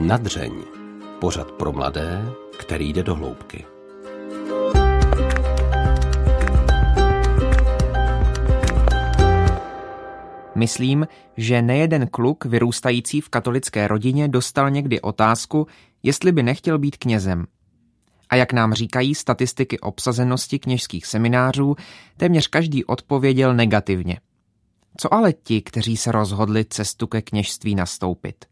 Nadřeň. Pořad pro mladé, který jde do hloubky. Myslím, že nejeden kluk vyrůstající v katolické rodině dostal někdy otázku, jestli by nechtěl být knězem. A jak nám říkají statistiky obsazenosti kněžských seminářů, téměř každý odpověděl negativně. Co ale ti, kteří se rozhodli cestu ke kněžství nastoupit?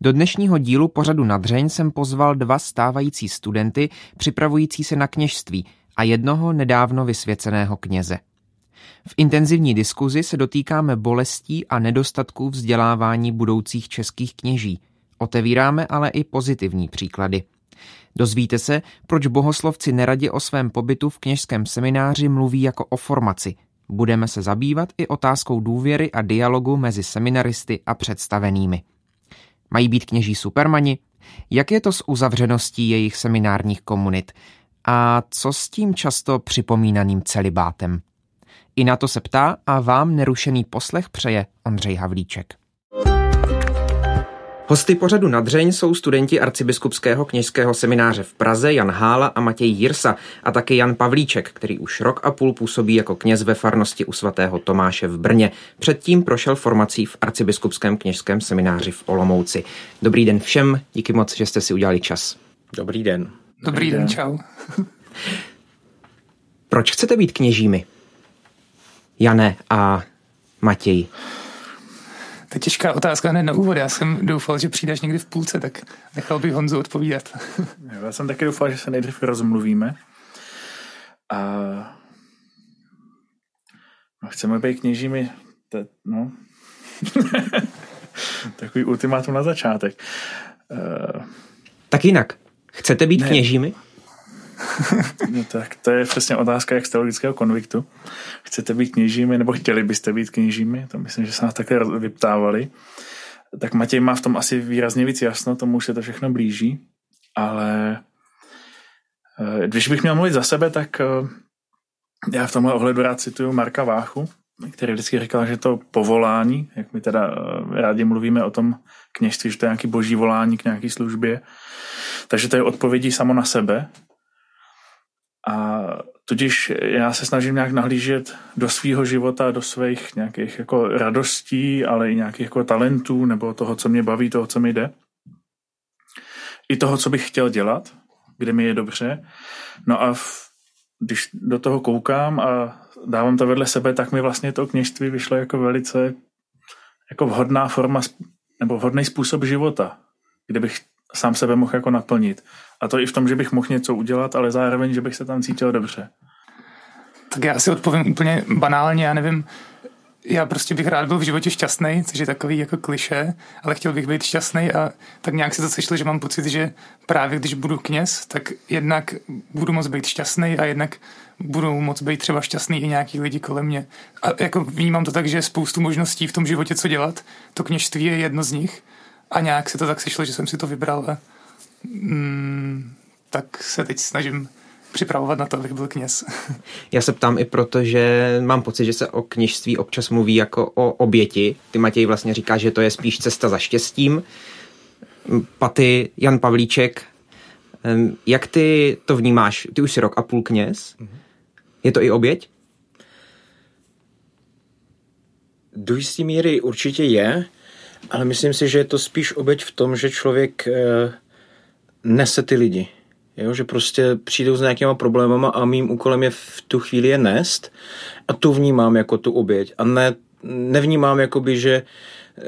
Do dnešního dílu pořadu Nadřeň jsem pozval dva stávající studenty připravující se na kněžství a jednoho nedávno vysvěceného kněze. V intenzivní diskuzi se dotýkáme bolestí a nedostatků vzdělávání budoucích českých kněží. Otevíráme ale i pozitivní příklady. Dozvíte se, proč bohoslovci neradě o svém pobytu v kněžském semináři mluví jako o formaci. Budeme se zabývat i otázkou důvěry a dialogu mezi seminaristy a představenými. Mají být kněží supermani? Jak je to s uzavřeností jejich seminárních komunit? A co s tím často připomínaným celibátem? I na to se ptá a vám nerušený poslech přeje Ondřej Havlíček. Hosty pořadu Nadřeň jsou studenti arcibiskupského kněžského semináře v Praze Jan Hála a Matěj Jirsa a taky Jan Pavlíček, který už rok a půl působí jako kněz ve farnosti u svatého Tomáše v Brně. Předtím prošel formací v arcibiskupském kněžském semináři v Olomouci. Dobrý den všem, díky moc, že jste si udělali čas. Dobrý den. Dobrý den, čau. Proč chcete být kněžími? Jane a Matěj. To je těžká otázka hned na úvod. Já jsem doufal, že přijdeš někdy v půlce, tak nechal bych Honzu odpovídat. Já jsem taky doufal, že se nejdřív rozmluvíme. A no, chceme být kněžími. To, no. Takový ultimátum na začátek. Uh... Tak jinak. Chcete být ne. kněžími? No tak to je přesně otázka jak z teologického konviktu. Chcete být kněžími, nebo chtěli byste být kněžími? To myslím, že se nás takhle vyptávali. Tak Matěj má v tom asi výrazně víc jasno, tomu už se to všechno blíží. Ale eh, když bych měl mluvit za sebe, tak eh, já v tomhle ohledu rád cituju Marka Váchu, který vždycky říkal, že to povolání, jak my teda eh, rádi mluvíme o tom kněžství, že to je nějaký boží volání k nějaké službě, takže to je odpovědí samo na sebe, a tudíž já se snažím nějak nahlížet do svého života, do svých nějakých jako radostí, ale i nějakých jako talentů, nebo toho, co mě baví, toho, co mi jde. I toho, co bych chtěl dělat, kde mi je dobře. No a v, když do toho koukám a dávám to vedle sebe, tak mi vlastně to kněžství vyšlo jako velice jako vhodná forma nebo vhodný způsob života, kde bych sám sebe mohl jako naplnit. A to i v tom, že bych mohl něco udělat, ale zároveň, že bych se tam cítil dobře. Tak já si odpovím úplně banálně, já nevím, já prostě bych rád byl v životě šťastný, což je takový jako kliše, ale chtěl bych být šťastný a tak nějak se to sešlo, že mám pocit, že právě když budu kněz, tak jednak budu moc být šťastný a jednak budou moc být třeba šťastný i nějaký lidi kolem mě. A jako vnímám to tak, že je spoustu možností v tom životě, co dělat. To kněžství je jedno z nich a nějak se to tak sešlo, že jsem si to vybral a mm, tak se teď snažím připravovat na to, abych byl kněz. Já se ptám i proto, že mám pocit, že se o kněžství občas mluví jako o oběti. Ty Matěj vlastně říká, že to je spíš cesta za štěstím. Paty, Jan Pavlíček, jak ty to vnímáš? Ty už jsi rok a půl kněz. Je to i oběť? Do jisté míry určitě je, ale myslím si, že je to spíš oběť v tom, že člověk eh, nese ty lidi. Jo, že prostě přijdou s nějakýma problémama a mým úkolem je v tu chvíli je nést. A tu vnímám jako tu oběť. A ne, nevnímám jakoby, že eh,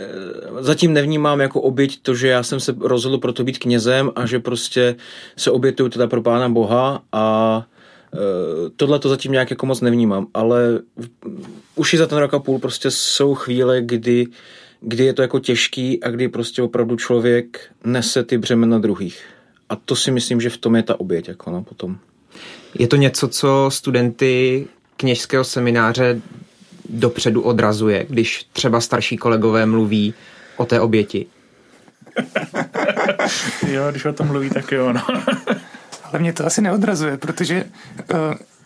zatím nevnímám jako oběť to, že já jsem se rozhodl pro to být knězem a že prostě se obětuju teda pro Pána Boha a eh, tohle to zatím nějak jako moc nevnímám, ale už i za ten rok a půl prostě jsou chvíle, kdy, kdy je to jako těžký a kdy prostě opravdu člověk nese ty břemena druhých. A to si myslím, že v tom je ta oběť jako no, potom. Je to něco, co studenty kněžského semináře dopředu odrazuje, když třeba starší kolegové mluví o té oběti? jo, když o tom mluví, tak jo, no. Ale mě to asi neodrazuje, protože uh,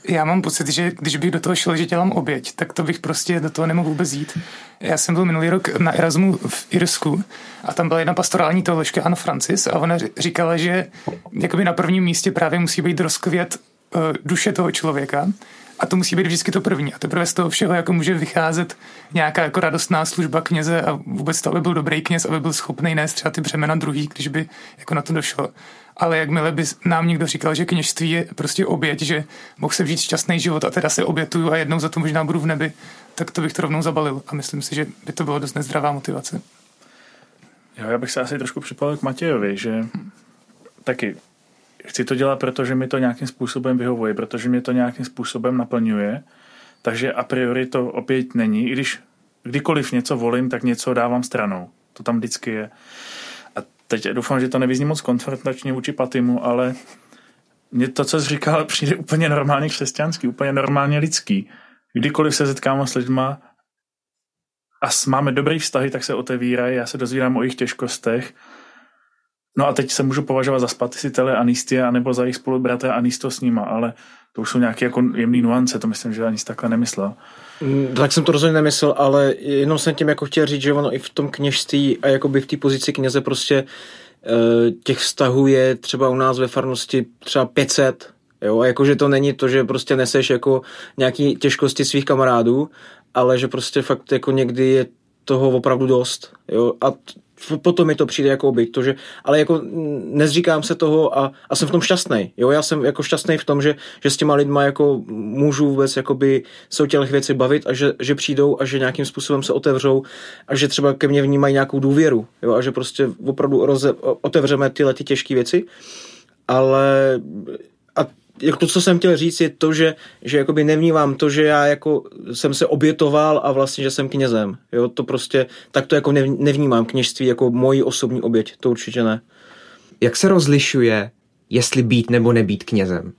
Já mám pocit, že když bych do toho šel, že dělám oběť, tak to bych prostě do toho nemohl vůbec jít. Já jsem byl minulý rok na Erasmu v Irsku a tam byla jedna pastorální teoložka Anna Francis a ona říkala, že jakoby na prvním místě právě musí být rozkvět uh, duše toho člověka a to musí být vždycky to první. A teprve z toho všeho jako může vycházet nějaká jako radostná služba kněze a vůbec to, aby byl dobrý kněz, aby byl schopný nést třeba ty břemena druhý, když by jako na to došlo. Ale jakmile by nám někdo říkal, že kněžství je prostě oběť, že mohl se žít šťastný život a teda se obětuju a jednou za to možná budu v nebi, tak to bych to rovnou zabalil. A myslím si, že by to bylo dost nezdravá motivace. Jo, já bych se asi trošku připojil k Matějovi, že taky chci to dělat, protože mi to nějakým způsobem vyhovuje, protože mě to nějakým způsobem naplňuje, takže a priori to opět není, i když kdykoliv něco volím, tak něco dávám stranou. To tam vždycky je. A teď doufám, že to nevyzní moc konfrontačně vůči Patimu, ale mě to, co jsi říkal, přijde úplně normálně křesťanský, úplně normálně lidský. Kdykoliv se setkám s lidma a máme dobrý vztahy, tak se otevírají, já se dozvírám o jejich těžkostech No a teď se můžu považovat za spatisitele Anistia anebo za jejich spolubratra Anisto s nima, ale to už jsou nějaké jako jemné nuance, to myslím, že ani takhle nemyslel. Mm, tak jsem to rozhodně nemyslel, ale jenom jsem tím jako chtěl říct, že ono i v tom kněžství a jakoby v té pozici kněze prostě eh, těch vztahů je třeba u nás ve farnosti třeba 500, jo, a jakože to není to, že prostě neseš jako nějaký těžkosti svých kamarádů, ale že prostě fakt jako někdy je toho opravdu dost, jo, a potom mi to přijde jako byť, to, že, ale jako nezříkám se toho a, a jsem v tom šťastný. Jo, já jsem jako šťastný v tom, že, že s těma lidma jako můžu vůbec jakoby se o těch věci bavit a že, že přijdou a že nějakým způsobem se otevřou a že třeba ke mně vnímají nějakou důvěru. Jo, a že prostě opravdu roze, otevřeme tyhle ty těžké věci. Ale jako to, co jsem chtěl říct, je to, že, že jakoby nevnímám to, že já jako jsem se obětoval a vlastně, že jsem knězem. Jo, to prostě, tak to jako nevnímám kněžství jako moji osobní oběť, to určitě ne. Jak se rozlišuje, jestli být nebo nebýt knězem?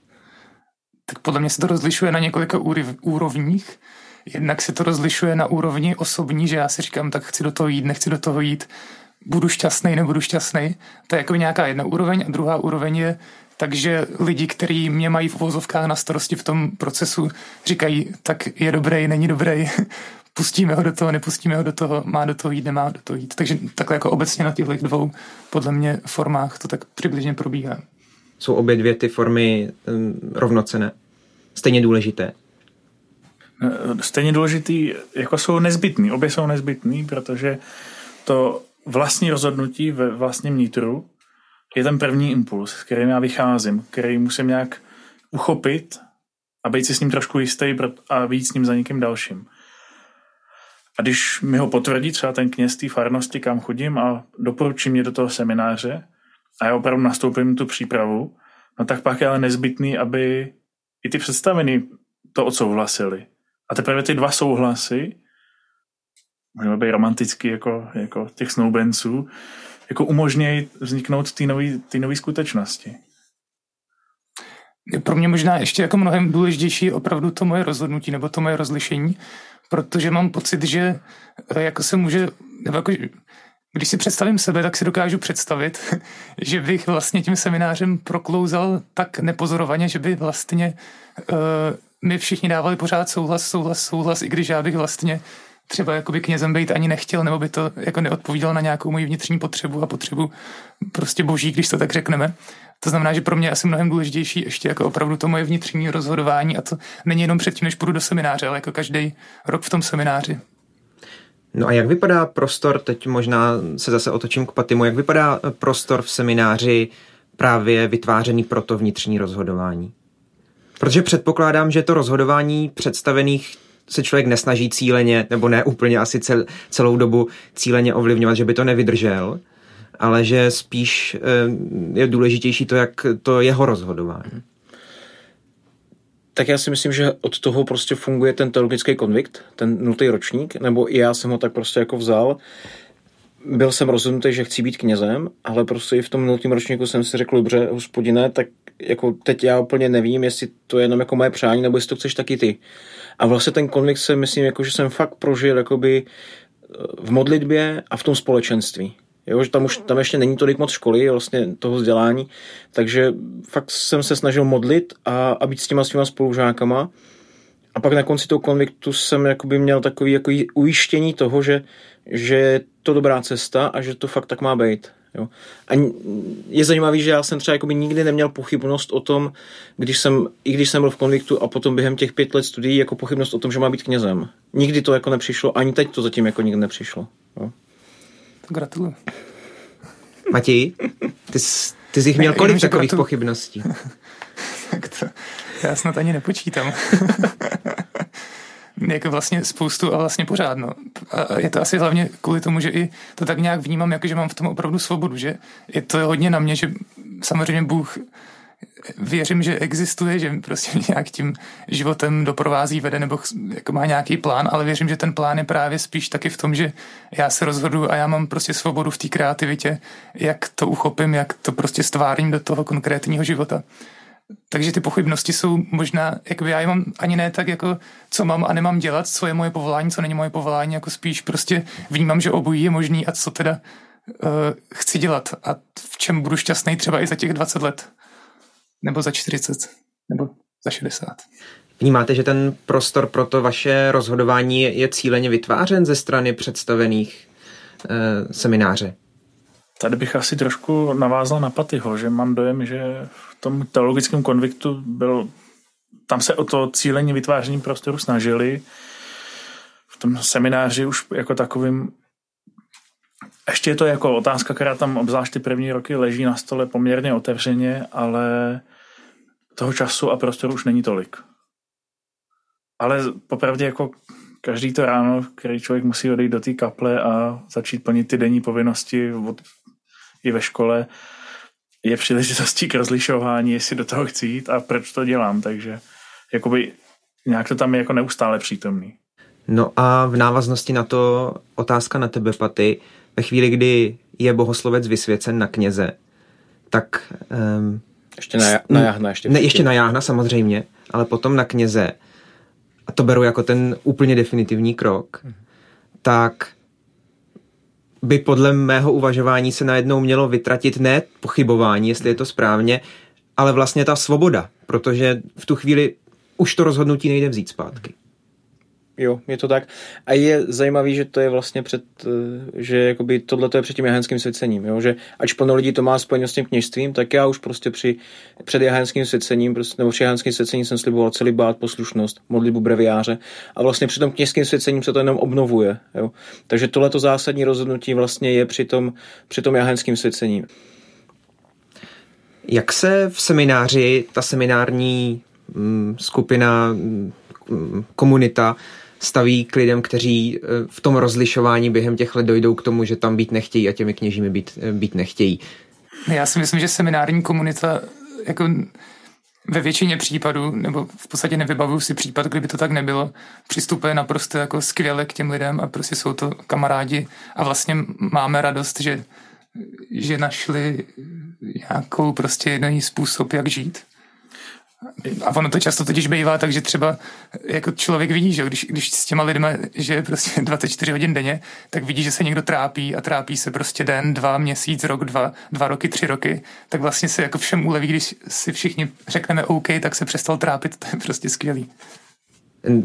Tak podle mě se to rozlišuje na několika úrovních. Jednak se to rozlišuje na úrovni osobní, že já si říkám, tak chci do toho jít, nechci do toho jít, budu šťastný, nebudu šťastný. To je jako nějaká jedna úroveň a druhá úroveň je takže lidi, kteří mě mají v uvozovkách na starosti v tom procesu, říkají, tak je dobrý, není dobrý, pustíme ho do toho, nepustíme ho do toho, má do toho jít, nemá do toho jít. Takže takhle jako obecně na těchto dvou, podle mě, formách to tak přibližně probíhá. Jsou obě dvě ty formy rovnocené? Stejně důležité? Eh, stejně důležitý, jako jsou nezbytný. Obě jsou nezbytný, protože to vlastní rozhodnutí ve vlastním nitru je ten první impuls, s kterým já vycházím, který musím nějak uchopit a být si s ním trošku jistý a víc s ním za někým dalším. A když mi ho potvrdí třeba ten kněz té farnosti, kam chodím a doporučí mě do toho semináře a já opravdu nastoupím tu přípravu, no tak pak je ale nezbytný, aby i ty představení to odsouhlasili. A teprve ty dva souhlasy, můžeme být romantický jako, jako těch snoubenců, jako umožnějí vzniknout ty nové skutečnosti. Pro mě možná ještě jako mnohem důležitější opravdu to moje rozhodnutí nebo to moje rozlišení, protože mám pocit, že eh, jako se může, nebo jako, když si představím sebe, tak si dokážu představit, že bych vlastně tím seminářem proklouzal tak nepozorovaně, že by vlastně uh, mi všichni dávali pořád souhlas, souhlas, souhlas, i když já bych vlastně třeba jakoby knězem být ani nechtěl, nebo by to jako neodpovídalo na nějakou moji vnitřní potřebu a potřebu prostě boží, když to tak řekneme. To znamená, že pro mě je asi mnohem důležitější ještě jako opravdu to moje vnitřní rozhodování a to není jenom předtím, než půjdu do semináře, ale jako každý rok v tom semináři. No a jak vypadá prostor, teď možná se zase otočím k Patimu, jak vypadá prostor v semináři právě vytvářený pro to vnitřní rozhodování? Protože předpokládám, že to rozhodování představených se člověk nesnaží cíleně, nebo ne úplně asi cel, celou dobu cíleně ovlivňovat, že by to nevydržel, ale že spíš eh, je důležitější to, jak to jeho rozhodování. Tak já si myslím, že od toho prostě funguje ten teologický konvikt, ten nultý ročník, nebo i já jsem ho tak prostě jako vzal. Byl jsem rozhodnutý, že chci být knězem, ale prostě i v tom nultým ročníku jsem si řekl, dobře, hospodine, tak jako teď já úplně nevím, jestli to je jenom jako moje přání, nebo jestli to chceš taky ty. A vlastně ten konflikt se myslím, jako, že jsem fakt prožil jakoby eh, v modlitbě a v tom společenství. Jo, že tam už tam ještě není tolik moc školy, vlastně toho vzdělání, takže fakt jsem se snažil modlit a, a být s těma svýma spolužákama. A pak na konci toho konviktu jsem jakoby měl takový jako ujištění toho, že, že je to dobrá cesta a že to fakt tak má být. Jo. A je zajímavý, že já jsem třeba jakoby nikdy neměl pochybnost o tom, když jsem, i když jsem byl v konviktu a potom během těch pět let studií, jako pochybnost o tom, že má být knězem. Nikdy to jako nepřišlo, ani teď to zatím jako nikdy nepřišlo. Jo. Gratuluju. Matěj, ty, jsi, ty jsi jich měl kolik takových gratuluju. pochybností? tak to, já snad ani nepočítám. jako vlastně spoustu a vlastně pořád. No. A je to asi hlavně kvůli tomu, že i to tak nějak vnímám, jako že mám v tom opravdu svobodu, že je to hodně na mě, že samozřejmě Bůh věřím, že existuje, že prostě nějak tím životem doprovází, vede nebo jako má nějaký plán, ale věřím, že ten plán je právě spíš taky v tom, že já se rozhodu a já mám prostě svobodu v té kreativitě, jak to uchopím, jak to prostě stvárním do toho konkrétního života. Takže ty pochybnosti jsou možná, jakoby já je mám ani ne tak, jako co mám a nemám dělat, co je moje povolání, co není moje povolání, jako spíš prostě vnímám, že obojí je možný a co teda uh, chci dělat a v čem budu šťastný třeba i za těch 20 let, nebo za 40, nebo za 60. Vnímáte, že ten prostor pro to vaše rozhodování je cíleně vytvářen ze strany představených uh, semináře? Tady bych asi trošku navázal na Patyho, že mám dojem, že v tom teologickém konviktu byl, tam se o to cílení vytváření prostoru snažili. V tom semináři už jako takovým ještě je to jako otázka, která tam obzvlášť ty první roky leží na stole poměrně otevřeně, ale toho času a prostoru už není tolik. Ale popravdě jako každý to ráno, který člověk musí odejít do té kaple a začít plnit ty denní povinnosti od i ve škole je příležitostí k rozlišování, jestli do toho chci jít a proč to dělám, takže jakoby nějak to tam je jako neustále přítomný. No a v návaznosti na to otázka na tebe, Paty. Ve chvíli, kdy je bohoslovec vysvěcen na kněze, tak... Um, ještě na, na jáhna. Ještě, ne, ještě na jáhna samozřejmě, ale potom na kněze, a to beru jako ten úplně definitivní krok, hmm. tak by podle mého uvažování se najednou mělo vytratit ne pochybování, jestli je to správně, ale vlastně ta svoboda, protože v tu chvíli už to rozhodnutí nejde vzít zpátky. Jo, je to tak. A je zajímavý, že to je vlastně před, eh, že jakoby tohle je před tím jahenským svěcením, jo? že ač plno lidí to má spojeno s tím kněžstvím, tak já už prostě při, před jahenským svěcením, prostě, nebo při jahenským svěcením jsem sliboval celý bát, poslušnost, modlitbu breviáře a vlastně při tom kněžským svěcením se to jenom obnovuje. Jo? Takže tohleto zásadní rozhodnutí vlastně je při tom, při tom jahenským svěcením. Jak se v semináři ta seminární mm, skupina, mm, komunita staví k lidem, kteří eh, v tom rozlišování během těch let dojdou k tomu, že tam být nechtějí a těmi kněžími být, eh, být nechtějí. Já si myslím, že seminární komunita jako ve většině případů, nebo v podstatě nevybavuju si případ, kdyby to tak nebylo, přistupuje naprosto jako skvěle k těm lidem a prostě jsou to kamarádi a vlastně máme radost, že, že našli nějakou prostě jiný způsob, jak žít. A ono to často totiž bývá, takže třeba jako člověk vidí, že když, když s těma lidmi že prostě 24 hodin denně, tak vidí, že se někdo trápí a trápí se prostě den, dva, měsíc, rok, dva, dva roky, tři roky, tak vlastně se jako všem uleví, když si všichni řekneme OK, tak se přestal trápit, to je prostě skvělý.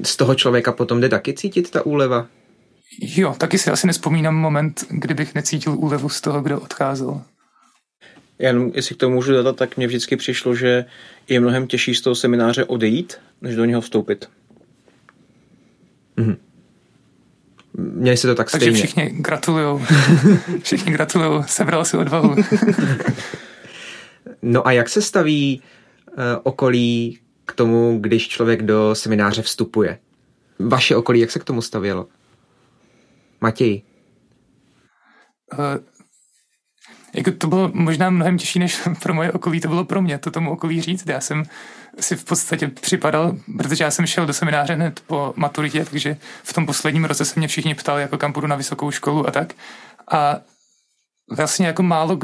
Z toho člověka potom jde taky cítit ta úleva? Jo, taky si asi nespomínám moment, kdybych necítil úlevu z toho, kdo odcházel. Jen jestli k tomu můžu dodat, tak mně vždycky přišlo, že je mnohem těžší z toho semináře odejít, než do něho vstoupit. Mm-hmm. Měli se to tak Takže stejně. všichni gratulujou. všichni gratulujou, sebral si odvahu. no a jak se staví uh, okolí k tomu, když člověk do semináře vstupuje? Vaše okolí, jak se k tomu stavělo? Matěj? Uh, jako to bylo možná mnohem těžší než pro moje okolí, to bylo pro mě, to tomu okolí říct. Já jsem si v podstatě připadal, protože já jsem šel do semináře hned po maturitě, takže v tom posledním roce se mě všichni ptali, jako kam půjdu na vysokou školu a tak. A vlastně jako málo,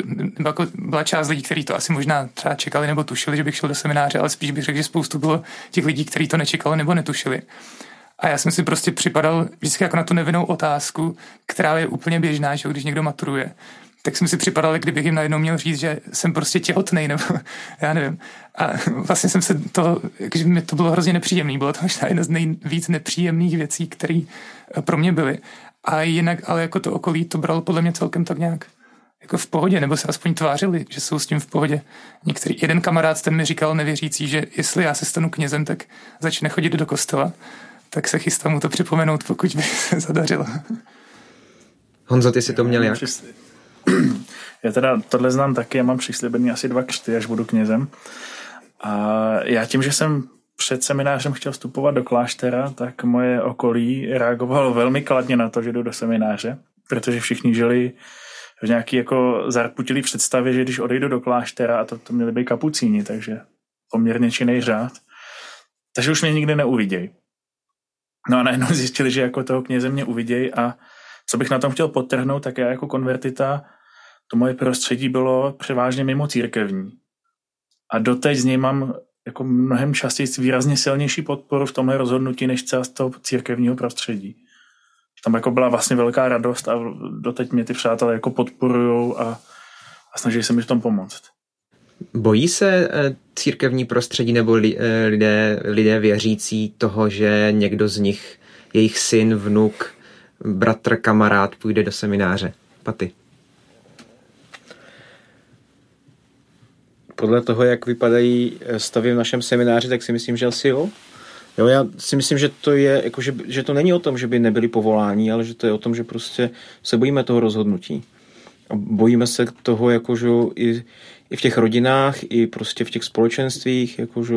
jako byla část lidí, kteří to asi možná třeba čekali nebo tušili, že bych šel do semináře, ale spíš bych řekl, že spoustu bylo těch lidí, kteří to nečekali nebo netušili. A já jsem si prostě připadal vždycky jako na tu nevinnou otázku, která je úplně běžná, že když někdo maturuje, tak jsem si připadal, kdybych jim najednou měl říct, že jsem prostě těhotný, nebo já nevím. A vlastně jsem se to, jakože mi to bylo hrozně nepříjemný, bylo to možná jedna z nejvíc nepříjemných věcí, které eh, pro mě byly. A jinak, ale jako to okolí to bralo podle mě celkem tak nějak jako v pohodě, nebo se aspoň tvářili, že jsou s tím v pohodě. Některý, jeden kamarád ten mi říkal nevěřící, že jestli já se stanu knězem, tak začne chodit do kostela, tak se chystám mu to připomenout, pokud by se zadařilo. Honzo, ty si to měl jak? Já teda tohle znám taky, já mám přislíbený asi dva křty, až budu knězem. A já tím, že jsem před seminářem chtěl vstupovat do kláštera, tak moje okolí reagovalo velmi kladně na to, že jdu do semináře, protože všichni žili v nějaký jako zarputilý představě, že když odejdu do kláštera, a to, to měli být kapucíni, takže poměrně činej řád, takže už mě nikdy neuvidějí. No a najednou zjistili, že jako toho kněze mě uvidějí a co bych na tom chtěl podtrhnout, tak já jako konvertita, to moje prostředí bylo převážně mimo církevní. A doteď z něj mám jako mnohem častěji výrazně silnější podporu v tomhle rozhodnutí, než třeba z toho církevního prostředí. Tam jako byla vlastně velká radost a doteď mě ty přátelé jako podporují a, a snaží se mi v tom pomoct. Bojí se eh, církevní prostředí nebo eh, lidé, lidé věřící toho, že někdo z nich, jejich syn, vnuk, bratr, kamarád půjde do semináře? Paty. Podle toho, jak vypadají eh, stavy v našem semináři, tak si myslím, že asi jo. Jo, já si myslím, že to je, jako že, že to není o tom, že by nebyli povolání, ale že to je o tom, že prostě se bojíme toho rozhodnutí. A bojíme se toho, jakože i, i v těch rodinách, i prostě v těch společenstvích, jakože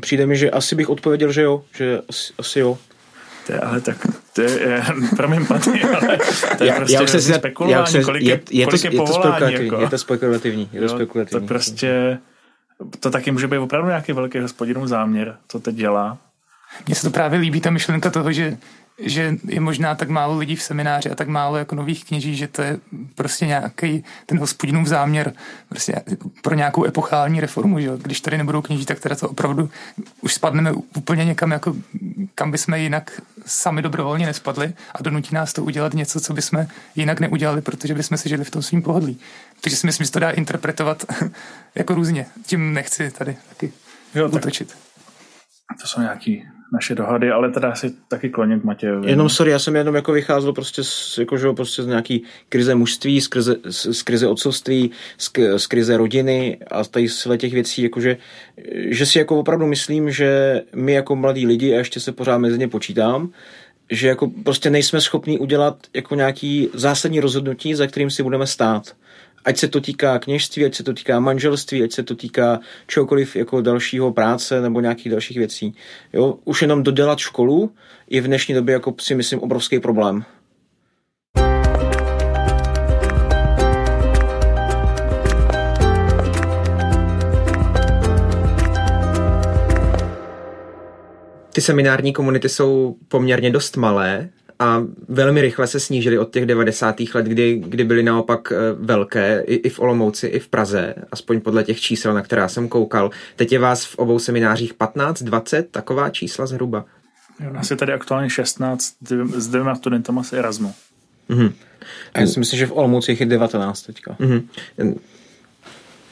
přijde mi, že asi bych odpověděl, že jo, že asi, asi jo. To je, ale tak, to je, promiň, Paty, ale to je já, prostě já už se spekulování, se, kolik je, je, kolik je, je, to, povolání. Je to, jako. je to spekulativní. Je to, jo, spekulativní. to prostě, to taky může být opravdu nějaký velký hospodinův záměr, co teď dělá. Mně se to právě líbí, ta myšlenka toho, že že je možná tak málo lidí v semináři a tak málo jako nových kněží, že to je prostě nějaký ten hospodinův záměr prostě pro nějakou epochální reformu, že když tady nebudou kněží, tak teda to opravdu už spadneme úplně někam, jako kam bychom jinak sami dobrovolně nespadli a donutí nás to udělat něco, co bychom jinak neudělali, protože bychom si žili v tom svým pohodlí. Takže si myslím, že to dá interpretovat jako různě. Tím nechci tady taky jo, tak utočit. To jsou nějaký naše dohady, ale teda si taky kloním k Matějovi. Jenom sorry, já jsem jenom jako vycházel prostě z, jako, že, prostě z nějaký krize mužství, z krize, z, z krize otcovství, z, z krize rodiny a tady z těch věcí, jakože, že si jako opravdu myslím, že my jako mladí lidi, a ještě se pořád mezi ně počítám, že jako prostě nejsme schopni udělat jako nějaký zásadní rozhodnutí, za kterým si budeme stát ať se to týká kněžství, ať se to týká manželství, ať se to týká čehokoliv jako dalšího práce nebo nějakých dalších věcí. Jo? Už jenom dodělat školu je v dnešní době jako si myslím obrovský problém. Ty seminární komunity jsou poměrně dost malé, a velmi rychle se snížily od těch 90. let, kdy, kdy byly naopak eh, velké i, i v Olomouci, i v Praze, aspoň podle těch čísel, na která jsem koukal. Teď je vás v obou seminářích 15, 20, taková čísla zhruba. Jo, nás je tady aktuálně 16 s dvěma studentama z Erasmu. Mm-hmm. Já si myslím, že v Olomouci je 19 teďka. Mm-hmm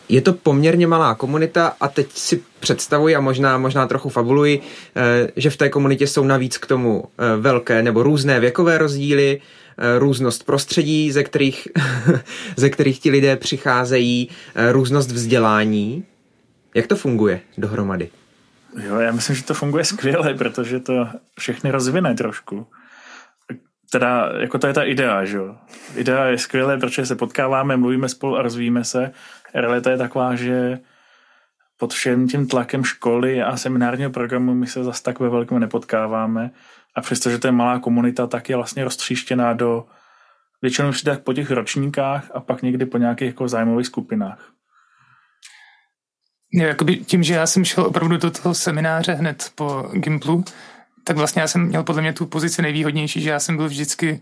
je to poměrně malá komunita a teď si představuji a možná, možná trochu fabuluji, eh, že v té komunitě jsou navíc k tomu eh, velké nebo různé věkové rozdíly, eh, různost prostředí, ze kterých, ze kterých ti lidé přicházejí, různost vzdělání. Jak to funguje dohromady? Jo, já myslím, že to funguje skvěle, protože to všechny rozvine trošku. Teda, jako to je ta idea, že jo. Idea je skvělé, protože se potkáváme, mluvíme spolu a rozvíjíme se realita je taková, že pod všem tím tlakem školy a seminárního programu my se zase tak ve velkém nepotkáváme a přestože to je malá komunita, tak je vlastně roztříštěná do většinou vždy po těch ročníkách a pak někdy po nějakých jako zájmových skupinách. Jakoby tím, že já jsem šel opravdu do toho semináře hned po Gimplu, tak vlastně já jsem měl podle mě tu pozici nejvýhodnější, že já jsem byl vždycky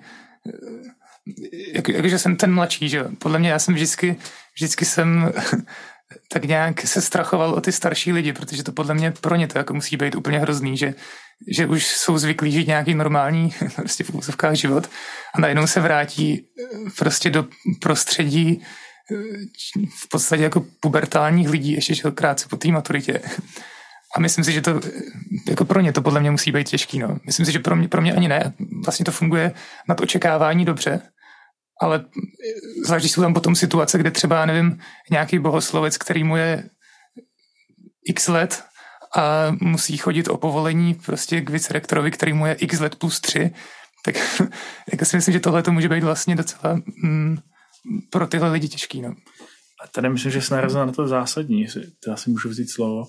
jak, jakože jsem ten mladší, že. Podle mě já jsem vždycky, vždycky jsem tak nějak se strachoval o ty starší lidi, protože to podle mě pro ně to jako musí být úplně hrozný, že, že už jsou zvyklí žít nějaký normální prostě v úzovkách život a najednou se vrátí eh, prostě do prostředí eh, v podstatě jako pubertálních lidí, ještě krátce po té maturitě. A myslím si, že to jako pro ně to podle mě musí být těžký. No. Myslím si, že pro mě, pro mě ani ne. Vlastně to funguje nad očekávání dobře, ale zvlášť, jsou tam potom situace, kde třeba, nevím, nějaký bohoslovec, který mu je x let a musí chodit o povolení prostě k vicerektorovi, který mu je x let plus tři, tak jako si myslím, že tohle to může být vlastně docela mm, pro tyhle lidi těžký. No. A tady myslím, že jsi na to zásadní, jestli já si můžu vzít slovo,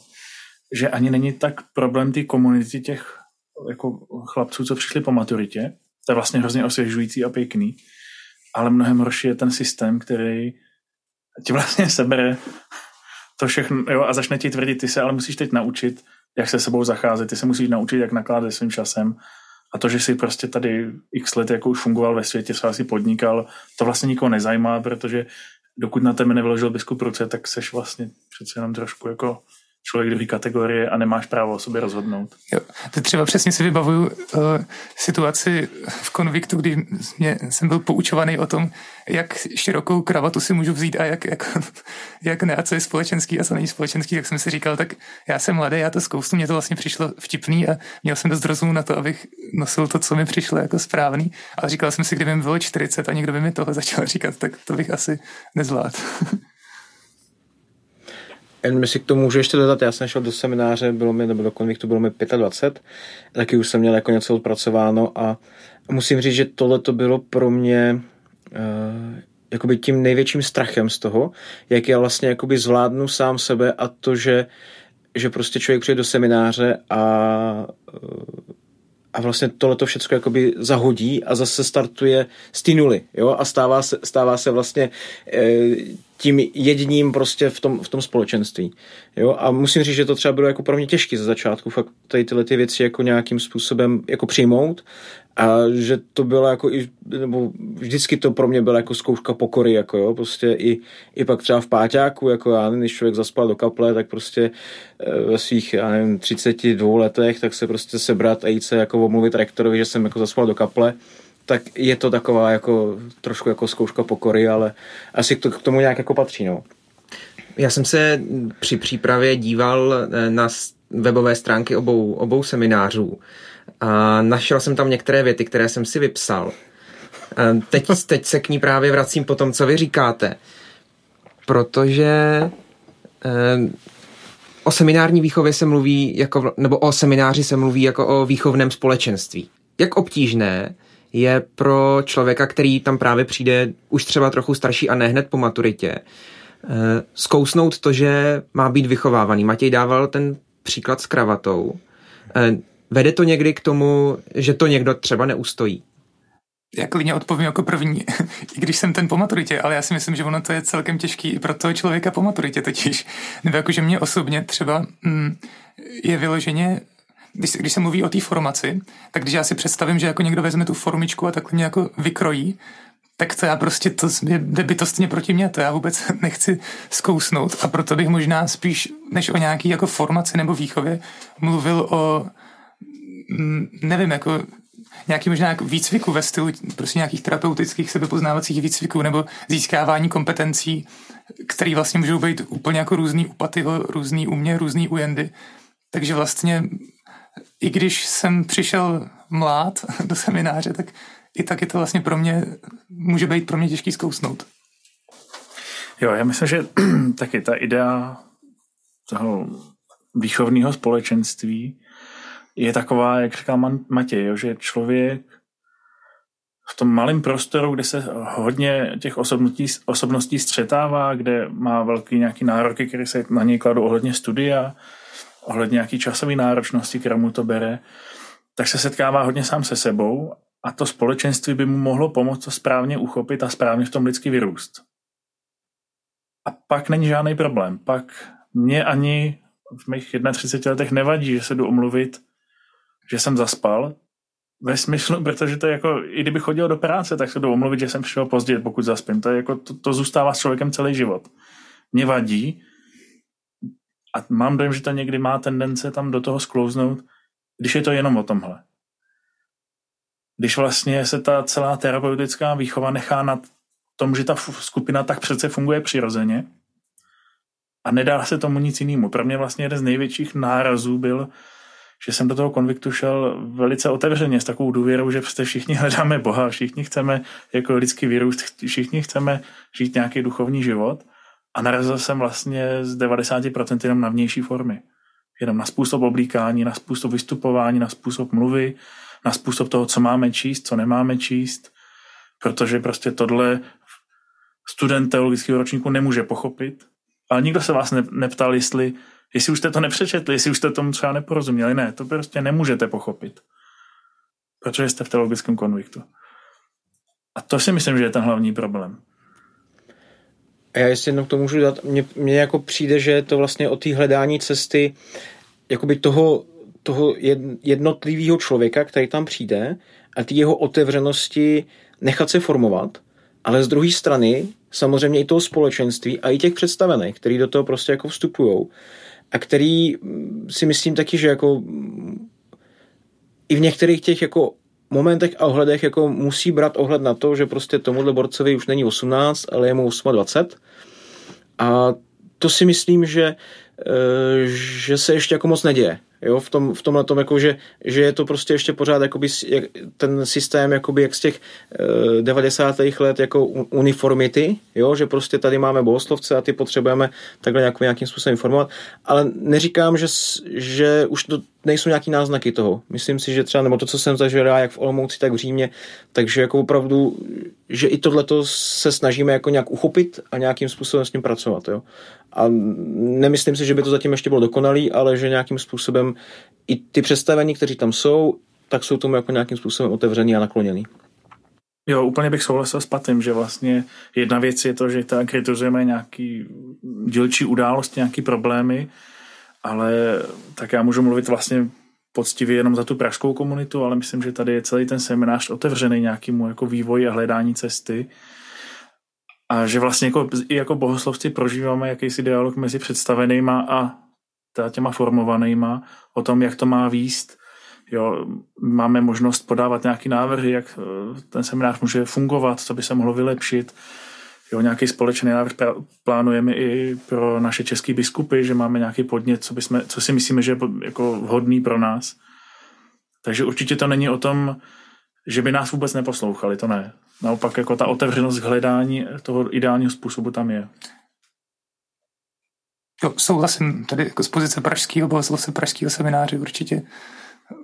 že ani není tak problém ty komunity těch jako chlapců, co přišli po maturitě, to je vlastně hrozně osvěžující a pěkný, ale mnohem horší je ten systém, který ti vlastně sebere to všechno jo, a začne ti tvrdit, ty se ale musíš teď naučit, jak se sebou zacházet, ty se musíš naučit, jak nakládat svým časem. A to, že jsi prostě tady x let jako už fungoval ve světě, třeba si podnikal, to vlastně nikoho nezajímá, protože dokud na tebe nevyložil biskup ruce, tak seš vlastně přece jenom trošku jako člověk druhé kategorie a nemáš právo o sobě rozhodnout. Jo. To třeba přesně si vybavuju uh, situaci v konviktu, kdy mě, jsem byl poučovaný o tom, jak širokou kravatu si můžu vzít a jak, jak, jak ne a co je společenský a co není společenský, tak jsem si říkal, tak já jsem mladý, já to zkoustu, mě to vlastně přišlo vtipný a měl jsem dost rozumu na to, abych nosil to, co mi přišlo jako správný. Ale říkal jsem si, kdyby mi bylo 40 a někdo by mi tohle začal říkat, tak to bych asi nezvládl. Jen si k tomu můžu ještě dodat, já jsem šel do semináře, bylo mi, nebo do konviktu bylo mi 25, taky už jsem měl jako něco odpracováno a musím říct, že tohle to bylo pro mě uh, jakoby tím největším strachem z toho, jak já vlastně jakoby zvládnu sám sebe a to, že, že prostě člověk přijde do semináře a uh, a vlastně tohle to všechno jakoby zahodí a zase startuje z té nuly, jo, a stává se, stává se vlastně e, tím jedním prostě v tom, v tom společenství, jo, a musím říct, že to třeba bylo jako pro mě těžké ze začátku, fakt tady tyhle ty věci jako nějakým způsobem jako přijmout a že to bylo jako i, nebo vždycky to pro mě byla jako zkouška pokory, jako jo, prostě i, i pak třeba v páťáku, jako já když člověk zaspal do kaple, tak prostě eh, ve svých, já nevím, 32 letech, tak se prostě sebrat a jít se jako omluvit rektorovi, že jsem jako zaspal do kaple, tak je to taková jako trošku jako zkouška pokory, ale asi to k tomu nějak jako patří, no. Já jsem se při přípravě díval eh, na webové stránky obou, obou seminářů a našel jsem tam některé věty, které jsem si vypsal. Teď, teď se k ní právě vracím po tom, co vy říkáte. Protože eh, o seminární výchově se mluví jako, nebo o semináři se mluví jako o výchovném společenství. Jak obtížné je pro člověka, který tam právě přijde už třeba trochu starší a ne hned po maturitě, eh, zkousnout to, že má být vychovávaný. Matěj dával ten příklad s kravatou. Eh, Vede to někdy k tomu, že to někdo třeba neustojí? Já klidně odpovím jako první, i když jsem ten po maturitě, ale já si myslím, že ono to je celkem těžký i pro toho člověka po maturitě totiž. Nebo jakože mě osobně třeba mm, je vyloženě když, když se mluví o té formaci, tak když já si představím, že jako někdo vezme tu formičku a takhle mě jako vykrojí, tak to já prostě, to je bytostně proti mě, to já vůbec nechci zkousnout a proto bych možná spíš, než o nějaký jako formaci nebo výchově, mluvil o nevím, jako nějaký možná jako výcviku ve stylu prostě nějakých terapeutických sebepoznávacích výcviků nebo získávání kompetencí, které vlastně můžou být úplně jako různý u Patyho, různý u mě, různý u Jendy. Takže vlastně i když jsem přišel mlád do semináře, tak i tak je to vlastně pro mě, může být pro mě těžký zkousnout. Jo, já myslím, že taky ta idea toho výchovného společenství je taková, jak říkal Matěj, jo, že člověk v tom malém prostoru, kde se hodně těch osobností, osobností střetává, kde má velký nějaký nároky, které se na něj kladou ohledně studia, ohledně nějaký časové náročnosti, která mu to bere, tak se setkává hodně sám se sebou a to společenství by mu mohlo pomoct to správně uchopit a správně v tom lidsky vyrůst. A pak není žádný problém. Pak mě ani v mých 31 letech nevadí, že se jdu omluvit že jsem zaspal, ve smyslu, protože to je jako, i kdyby chodil do práce, tak se jdu omluvit, že jsem přišel pozdě, pokud zaspím. To, je jako, to, to zůstává s člověkem celý život. Mě vadí, A mám dojem, že to někdy má tendence tam do toho sklouznout, když je to jenom o tomhle. Když vlastně se ta celá terapeutická výchova nechá na tom, že ta skupina tak přece funguje přirozeně a nedá se tomu nic jinému. Pro mě vlastně jeden z největších nárazů byl, že jsem do toho konviktu šel velice otevřeně s takovou důvěrou, že prostě všichni hledáme Boha, všichni chceme jako lidský vírus, všichni chceme žít nějaký duchovní život a narazil jsem vlastně z 90% jenom na vnější formy. Jenom na způsob oblíkání, na způsob vystupování, na způsob mluvy, na způsob toho, co máme číst, co nemáme číst, protože prostě tohle student teologického ročníku nemůže pochopit. Ale nikdo se vás ne, neptal, jestli, jestli už jste to nepřečetli, jestli už jste tomu třeba neporozuměli. Ne, to prostě nemůžete pochopit. Protože jste v teologickém konviktu. A to si myslím, že je ten hlavní problém. A já jestli jenom to můžu dát, mně, mně jako přijde, že to vlastně o té hledání cesty jakoby toho, toho jednotlivého člověka, který tam přijde a ty jeho otevřenosti nechat se formovat, ale z druhé strany samozřejmě i toho společenství a i těch představených, který do toho prostě jako vstupují a který mm, si myslím taky, že jako mm, i v některých těch jako momentech a ohledech jako musí brát ohled na to, že prostě tomuhle borcovi už není 18, ale je mu 28 a to si myslím, že, že se ještě jako moc neděje. Jo, v, tom, v tomhle tom, jako, že, že je to prostě ještě pořád jakoby, jak, ten systém jakoby, jak z těch uh, eh, 90. let jako uniformity, jo, že prostě tady máme bohoslovce a ty potřebujeme takhle nějak, nějakým způsobem informovat, ale neříkám, že, že už to nejsou nějaký náznaky toho. Myslím si, že třeba, nebo to, co jsem zažil já, jak v Olomouci, tak v Římě, takže jako opravdu, že i tohleto se snažíme jako nějak uchopit a nějakým způsobem s ním pracovat. Jo. A nemyslím si, že by to zatím ještě bylo dokonalý, ale že nějakým způsobem i ty představení, kteří tam jsou, tak jsou tomu jako nějakým způsobem otevřený a nakloněný. Jo, úplně bych souhlasil s Patym, že vlastně jedna věc je to, že tak kritizujeme nějaký dílčí události, nějaký problémy, ale tak já můžu mluvit vlastně poctivě jenom za tu pražskou komunitu, ale myslím, že tady je celý ten seminář otevřený nějakému jako vývoji a hledání cesty a že vlastně jako, jako bohoslovci prožíváme jakýsi dialog mezi představenýma a těma formovanýma o tom, jak to má výst. Jo, máme možnost podávat nějaký návrhy, jak eh, ten seminář může fungovat, co by se mohlo vylepšit. Jo, nějaký společný návrh plánujeme i pro naše české biskupy, že máme nějaký podnět, co, bychom, co si myslíme, že je jako vhodný pro nás. Takže určitě to není o tom, že by nás vůbec neposlouchali, to ne. Naopak jako ta otevřenost k hledání toho ideálního způsobu tam je. Jo, souhlasím tady jako z pozice pražského bohoslovce pražského semináře určitě.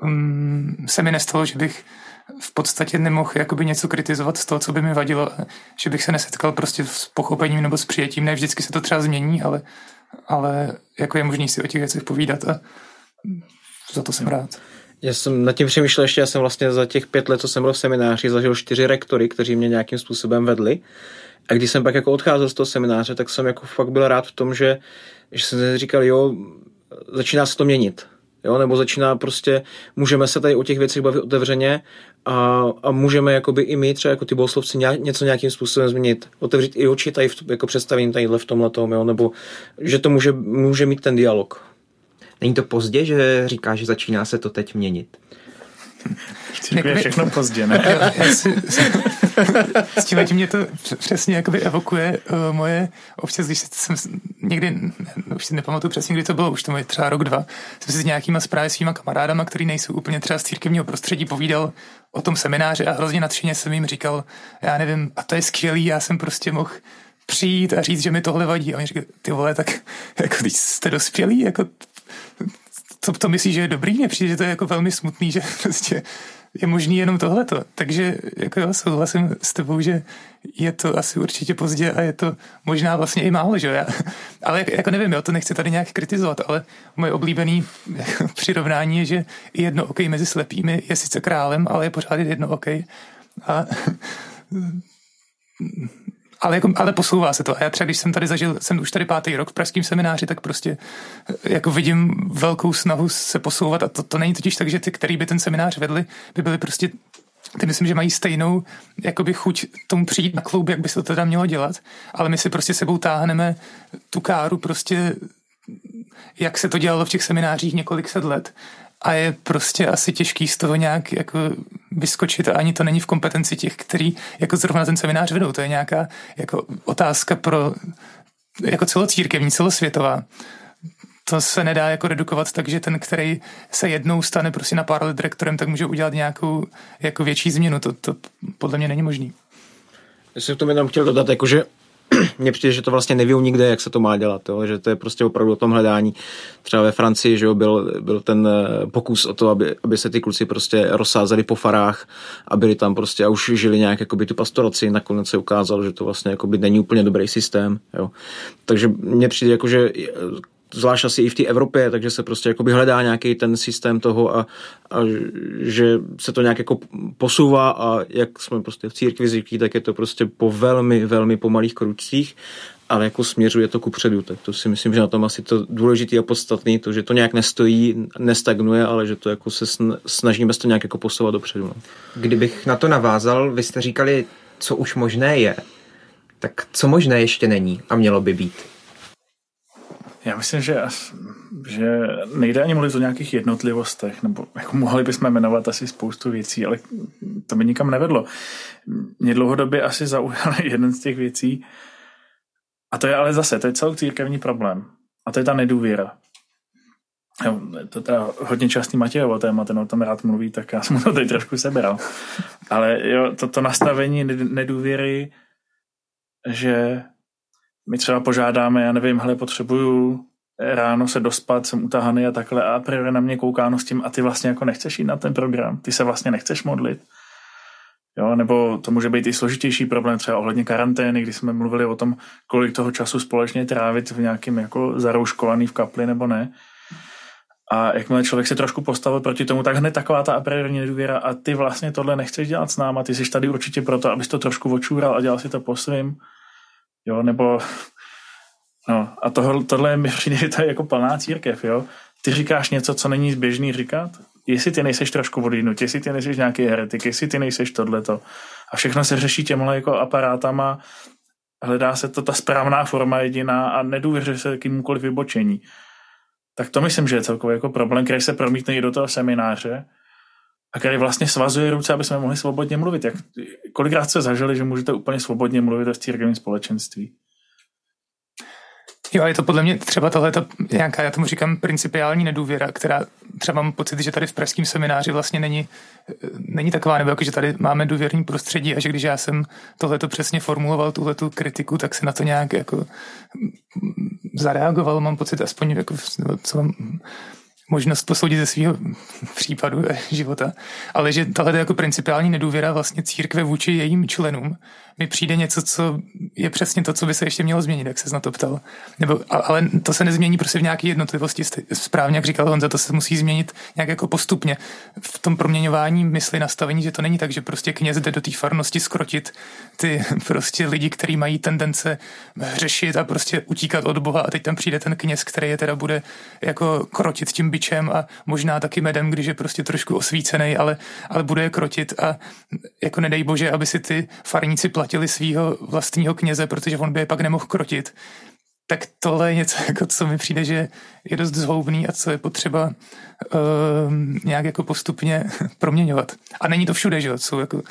Um, se mi nestalo, že bych v podstatě nemohl jakoby něco kritizovat z toho, co by mi vadilo, že bych se nesetkal prostě s pochopením nebo s přijetím. Ne vždycky se to třeba změní, ale, ale jako je možný si o těch věcech povídat a za to jsem rád. Já jsem nad tím přemýšlel ještě, já jsem vlastně za těch pět let, co jsem byl v semináři, zažil čtyři rektory, kteří mě nějakým způsobem vedli. A když jsem pak jako odcházel z toho semináře, tak jsem jako fakt byl rád v tom, že, že jsem říkal, jo, začíná se to měnit. Jo, nebo začíná prostě, můžeme se tady o těch věcech bavit otevřeně a, a můžeme jakoby i my třeba jako ty bohoslovci něco nějakým způsobem změnit. Otevřít i oči tady v, jako představení tadyhle v tomhle tom, jo, nebo že to může, může mít ten dialog. Není to pozdě, že říká, že začíná se to teď měnit? je všechno pozdě, ne? s tím, tím mě to přesně jakoby evokuje uh, moje, občas, když jsem někdy, už si nepamatuju přesně, kdy to bylo, už to je třeba rok, dva, jsem si s nějakýma zprávy svýma kamarádama, který nejsou úplně třeba z církevního prostředí, povídal o tom semináři a hrozně nadšeně jsem jim říkal, já nevím, a to je skvělý, já jsem prostě mohl přijít a říct, že mi tohle vadí. A oni říkají, ty vole, tak jako když jste dospělí, jako co to myslíš, že je dobrý? Mně přijde, že to je jako velmi smutný, že prostě je možný jenom tohleto. Takže jako jo, souhlasím s tebou, že je to asi určitě pozdě a je to možná vlastně i málo, že jo. Ale jako nevím, jo, to nechci tady nějak kritizovat, ale moje oblíbený jako, přirovnání je, že jedno okej mezi slepými je sice králem, ale je pořád jedno okej. A ale, jako, ale posouvá se to. A já třeba, když jsem tady zažil, jsem už tady pátý rok v pražském semináři, tak prostě eh, jako vidím velkou snahu se posouvat. A to, to není totiž tak, že ty, který by ten seminář vedli, by byli prostě ty myslím, že mají stejnou jakoby chuť tomu přijít na kloub, jak by se to teda mělo dělat, ale my si prostě sebou táhneme tu káru prostě jak se to dělalo v těch seminářích několik set let a je prostě asi těžký z toho nějak jako vyskočit a ani to není v kompetenci těch, který jako zrovna ten seminář vedou. To je nějaká jako otázka pro jako celocírkevní, celosvětová. To se nedá jako redukovat tak, že ten, který se jednou stane prostě na pár let direktorem, tak může udělat nějakou jako větší změnu. To, to podle mě není možný. Já jsem v tom jenom chtěl dodat, jakože mně přijde, že to vlastně neví nikde, jak se to má dělat, jo? že to je prostě opravdu o tom hledání. Třeba ve Francii že jo, byl, byl ten eh, pokus o to, aby, aby se ty kluci prostě rozsázeli po farách a byli tam prostě a už žili nějak jakoby tu pastoraci, nakonec se ukázalo, že to vlastně jakoby není úplně dobrý systém. Jo? Takže mně přijde, jako, že zvlášť asi i v té Evropě, takže se prostě jakoby hledá nějaký ten systém toho a, a že se to nějak jako posouvá a jak jsme prostě v církvi zvyklí, tak je to prostě po velmi, velmi pomalých kručcích, ale jako směřuje to ku předu, tak to si myslím, že na tom asi to důležité a podstatné, to, že to nějak nestojí, nestagnuje, ale že to jako se snažíme se to nějak jako posouvat dopředu. No. Kdybych na to navázal, vy jste říkali, co už možné je, tak co možné ještě není a mělo by být? Já myslím, že, že nejde ani mluvit o nějakých jednotlivostech, nebo jako mohli bychom jmenovat asi spoustu věcí, ale to by nikam nevedlo. Mě dlouhodobě asi zaujal jeden z těch věcí, a to je ale zase, to je celý církevní problém. A to je ta nedůvěra. Jo, to je teda hodně častý Matějovo téma, ten o tom rád mluví, tak já jsem to tady trošku sebral. Ale jo, to, to nastavení nedůvěry, že my třeba požádáme, já nevím, hele, potřebuju ráno se dospat, jsem utahaný a takhle a priori na mě koukáno s tím a ty vlastně jako nechceš jít na ten program, ty se vlastně nechceš modlit. Jo, nebo to může být i složitější problém třeba ohledně karantény, kdy jsme mluvili o tom, kolik toho času společně trávit v nějakým jako zarouškovaný v kapli nebo ne. A jakmile člověk se trošku postavil proti tomu, tak hned taková ta a priori nedůvěra a ty vlastně tohle nechceš dělat s náma, ty jsi tady určitě proto, abys to trošku očůral a dělal si to po svým. Jo, nebo no, a tohle, tohle mi přijde, to je jako plná církev, jo. Ty říkáš něco, co není běžný říkat, jestli ty nejseš trošku odjinut, jestli ty nejseš nějaký heretik, jestli ty nejseš tohleto. A všechno se řeší těmhle jako aparátama, hledá se to ta správná forma jediná a nedůvěřuje se kýmukoliv vybočení. Tak to myslím, že je celkově jako problém, který se promítne i do toho semináře, a který vlastně svazuje ruce, aby jsme mohli svobodně mluvit. Jak, kolikrát jste zažili, že můžete úplně svobodně mluvit o církevním společenství? Jo, je to podle mě třeba tohle nějaká, já tomu říkám, principiální nedůvěra, která třeba mám pocit, že tady v pražském semináři vlastně není, není taková, nebo jako, že tady máme důvěrný prostředí a že když já jsem tohleto přesně formuloval, tuhle tu kritiku, tak se na to nějak jako zareagoval, mám pocit, aspoň jako, co mám, možnost posoudit ze svého případu života, ale že tahle jako principiální nedůvěra vlastně církve vůči jejím členům mi přijde něco, co je přesně to, co by se ještě mělo změnit, jak se na to ptal. Nebo, ale to se nezmění prostě v nějaké jednotlivosti. Správně, jak říkal Honza, to se musí změnit nějak jako postupně v tom proměňování mysli, nastavení, že to není tak, že prostě kněz jde do té farnosti skrotit ty prostě lidi, kteří mají tendence řešit a prostě utíkat od Boha a teď tam přijde ten kněz, který je teda bude jako krotit tím byčem a možná taky medem, když je prostě trošku osvícený, ale, ale bude je krotit a jako nedej bože, aby si ty farníci platili svého vlastního kněze, protože on by je pak nemohl krotit. Tak tohle je něco, jako, co mi přijde, že je dost zhoubný a co je potřeba uh, nějak jako postupně proměňovat. A není to všude, že jo? Jsou jako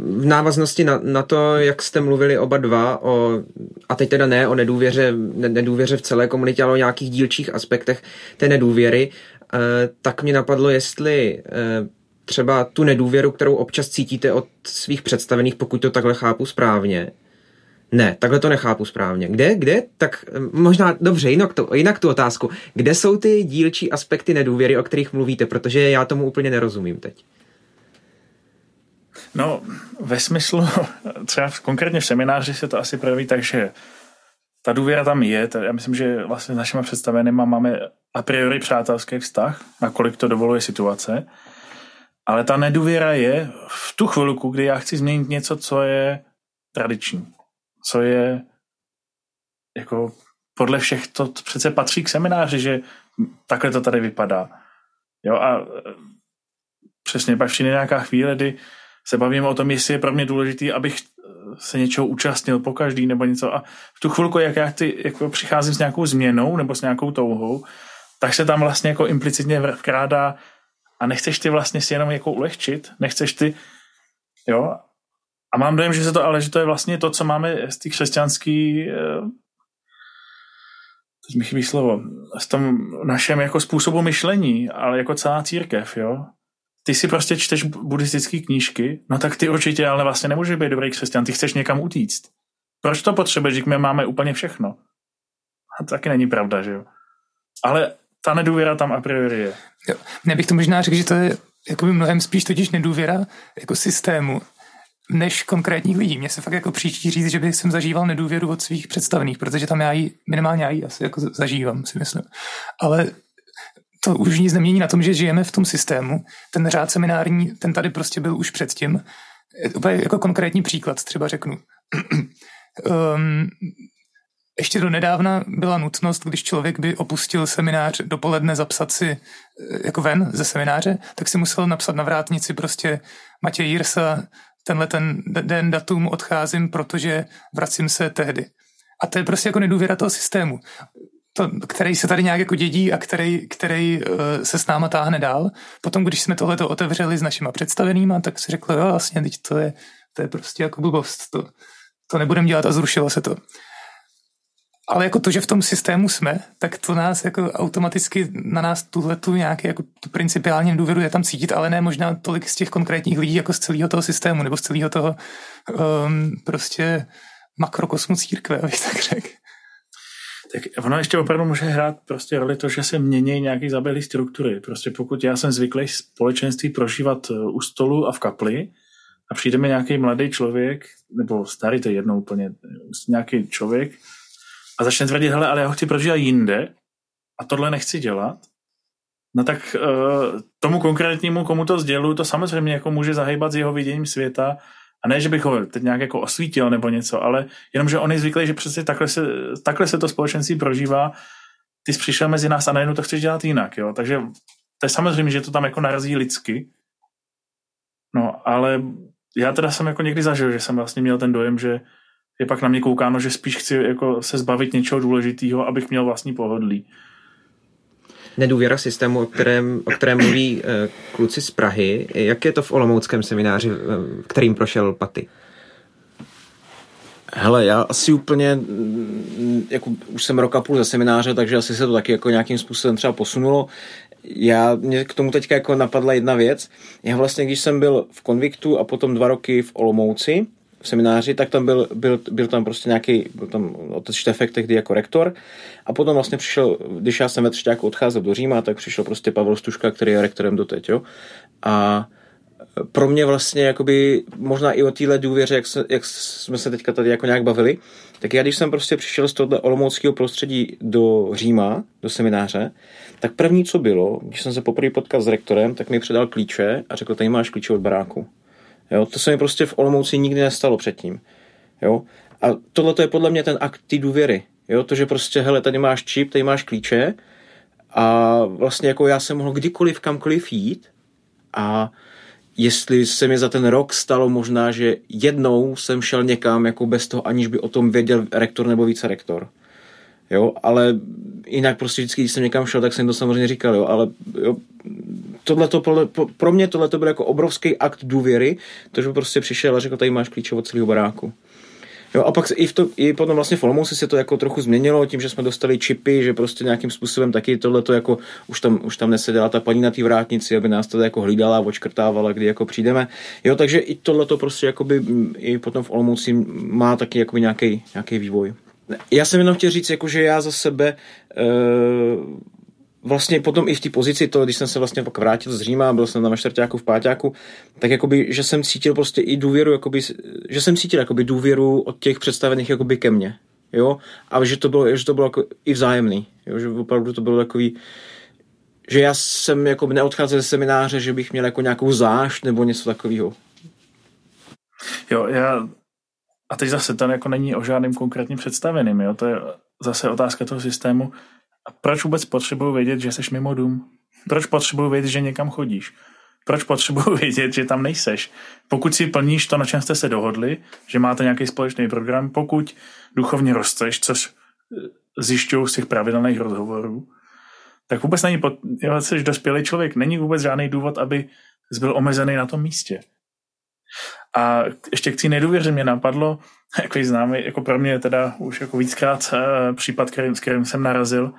v návaznosti na, na to, jak jste mluvili oba dva, o, a teď teda ne o nedůvěře, ne, nedůvěře v celé komunitě, ale o nějakých dílčích aspektech té nedůvěry, eh, tak mě napadlo, jestli eh, třeba tu nedůvěru, kterou občas cítíte od svých představených, pokud to takhle chápu správně. Ne, takhle to nechápu správně. Kde, kde? Tak možná, dobře, jinak, to, jinak tu otázku. Kde jsou ty dílčí aspekty nedůvěry, o kterých mluvíte? Protože já tomu úplně nerozumím teď. No, ve smyslu, třeba konkrétně v semináři se to asi projeví tak, že ta důvěra tam je. Já myslím, že vlastně s našimi představenými máme a priori přátelský vztah, nakolik to dovoluje situace. Ale ta nedůvěra je v tu chvilku, kdy já chci změnit něco, co je tradiční. Co je jako podle všech to přece patří k semináři, že takhle to tady vypadá. Jo a přesně pak přijde nějaká chvíle, kdy se bavíme o tom, jestli je pro mě důležitý, abych se něčeho účastnil po každý nebo něco a v tu chvilku, jak já ty, jako přicházím s nějakou změnou nebo s nějakou touhou, tak se tam vlastně jako implicitně vkrádá a nechceš ty vlastně si jenom jako ulehčit, nechceš ty, jo, a mám dojem, že se to, ale že to je vlastně to, co máme z té křesťanský, eh, teď mi chybí slovo, v tom našem jako způsobu myšlení, ale jako celá církev, jo. Ty si prostě čteš buddhistické knížky, no tak ty určitě ale vlastně nemůžeš být dobrý křesťan, ty chceš někam utíct. Proč to potřebuješ, když my máme úplně všechno? A to taky není pravda, že jo. Ale ta nedůvěra tam a priori je. Jo. Ne bych to možná řekl, že to je jakoby mnohem spíš totiž nedůvěra jako systému, než konkrétních lidí. Mně se fakt jako příští říct, že bych jsem zažíval nedůvěru od svých představených, protože tam já ji, minimálně já ji asi jako zažívám, si myslím. Ale to už nic nemění na tom, že žijeme v tom systému. Ten řád seminární, ten tady prostě byl už předtím. Úplně jako konkrétní příklad třeba řeknu. um, ještě do nedávna byla nutnost, když člověk by opustil seminář dopoledne zapsat si eh, jako ven ze semináře, tak si musel napsat na vrátnici prostě Matěj Jirsa, tenhle ten den datum odcházím, protože vracím se tehdy. A to je prostě jako nedůvěra toho systému, to, který se tady nějak jako dědí a který, který uh, se s náma táhne dál. Potom, když jsme tohleto otevřeli s našima představenýma, tak si řekli, jo, vlastně, teď to je, to je prostě jako blbost, to, to nebudeme dělat a zrušilo se to. Ale jako to, že v tom systému jsme, tak to nás jako automaticky na nás tuhle tu nějaký jako tu principiální nedůvěru je tam cítit, ale ne možná tolik z těch konkrétních lidí jako z celého toho systému nebo z celého toho um, prostě makrokosmu církve, abych tak řekl. Tak ono ještě opravdu může hrát prostě roli to, že se mění nějaký zaběhlý struktury. Prostě pokud já jsem zvyklý společenství prožívat eh, u stolu a v kapli a přijde mi nějaký mladý člověk, nebo starý, to je jedno úplně, nějaký člověk, a začne tvrdit, hele, ale já ho chci prožívat jinde a tohle nechci dělat, no tak uh, tomu konkrétnímu, komu to sdělu, to samozřejmě jako může zahýbat s jeho viděním světa. A ne, že bych ho teď nějak jako osvítil nebo něco, ale jenom, že on je zvyklý, že přesně takhle se, takhle se to společenství prožívá, ty jsi přišel mezi nás a najednou to chceš dělat jinak, jo, takže to je samozřejmě, že to tam jako narazí lidsky, no, ale já teda jsem jako někdy zažil, že jsem vlastně měl ten dojem, že je pak na mě koukáno, že spíš chci jako se zbavit něčeho důležitého, abych měl vlastní pohodlí. Nedůvěra systému, o kterém, o kterém mluví uh, kluci z Prahy. Jak je to v Olomouckém semináři, uh, kterým prošel Paty? Hele, já asi úplně, mm, jako už jsem roka půl ze semináře, takže asi se to taky jako nějakým způsobem třeba posunulo. Já, mě k tomu teďka jako napadla jedna věc. Já vlastně, když jsem byl v Konviktu a potom dva roky v Olomouci, v semináři, tak tam byl, byl, byl tam prostě nějaký, byl tam otec Štefek tehdy jako rektor a potom vlastně přišel, když já jsem ve třetíku odcházel do Říma, tak přišel prostě Pavel Stuška, který je rektorem doteď, jo. A pro mě vlastně jakoby možná i o téhle důvěře, jak, se, jak jsme se teďka tady jako nějak bavili, tak já když jsem prostě přišel z tohoto olomouckého prostředí do Říma, do semináře, tak první, co bylo, když jsem se poprvé potkal s rektorem, tak mi předal klíče a řekl, tady máš klíče od baráku. Jo? To se mi prostě v Olomouci nikdy nestalo předtím. Jo? A tohle je podle mě ten akt té důvěry. Jo? To, že prostě, hele, tady máš čip, tady máš klíče a vlastně jako já jsem mohl kdykoliv kamkoliv jít a jestli se mi za ten rok stalo možná, že jednou jsem šel někam jako bez toho, aniž by o tom věděl rektor nebo více rektor. Jo, ale jinak prostě vždycky, když jsem někam šel, tak jsem to samozřejmě říkal, jo, ale jo, tohleto, pro mě tohle byl jako obrovský akt důvěry, to, že prostě přišel a řekl, tady máš klíče od celého baráku. Jo, a pak i, v to, i potom vlastně v Olomouci se to jako trochu změnilo tím, že jsme dostali čipy, že prostě nějakým způsobem taky tohleto jako už tam, už tam neseděla ta paní na té vrátnici, aby nás tady jako hlídala očkrtávala, kdy jako přijdeme. Jo, takže i tohleto prostě jakoby i potom v Olomouci má taky jakoby nějaký, nějaký vývoj. Já jsem jenom chtěl říct, jako, že já za sebe uh, vlastně potom i v té pozici, to, když jsem se vlastně pak vrátil z Říma, byl jsem na maštarťáku v Páťáku, tak jakoby, že jsem cítil prostě i důvěru, jakoby, že jsem cítil jakoby důvěru od těch představených jakoby ke mně. Jo? A že to bylo, že to bylo jako i vzájemný. Jo? Že opravdu to bylo takový, že já jsem jako neodcházel ze semináře, že bych měl jako nějakou zášť nebo něco takového. Jo, já a teď zase to jako není o žádným konkrétním představeným, jo? to je zase otázka toho systému. A proč vůbec potřebuji vědět, že jsi mimo dům? Proč potřebuji vědět, že někam chodíš? proč potřebuji vědět, že tam nejseš? Pokud si plníš to, na čem jste se dohodli, že máte nějaký společný program, pokud duchovně rosteš, což eh, zjišťují z těch pravidelných rozhovorů, tak vůbec není, pot, jsi dospělý člověk, není vůbec žádný důvod, aby byl omezený na tom místě. A ještě k té nedůvěře mě napadlo, jako známý, jako pro mě teda už jako víckrát uh, případ, s kterým jsem narazil,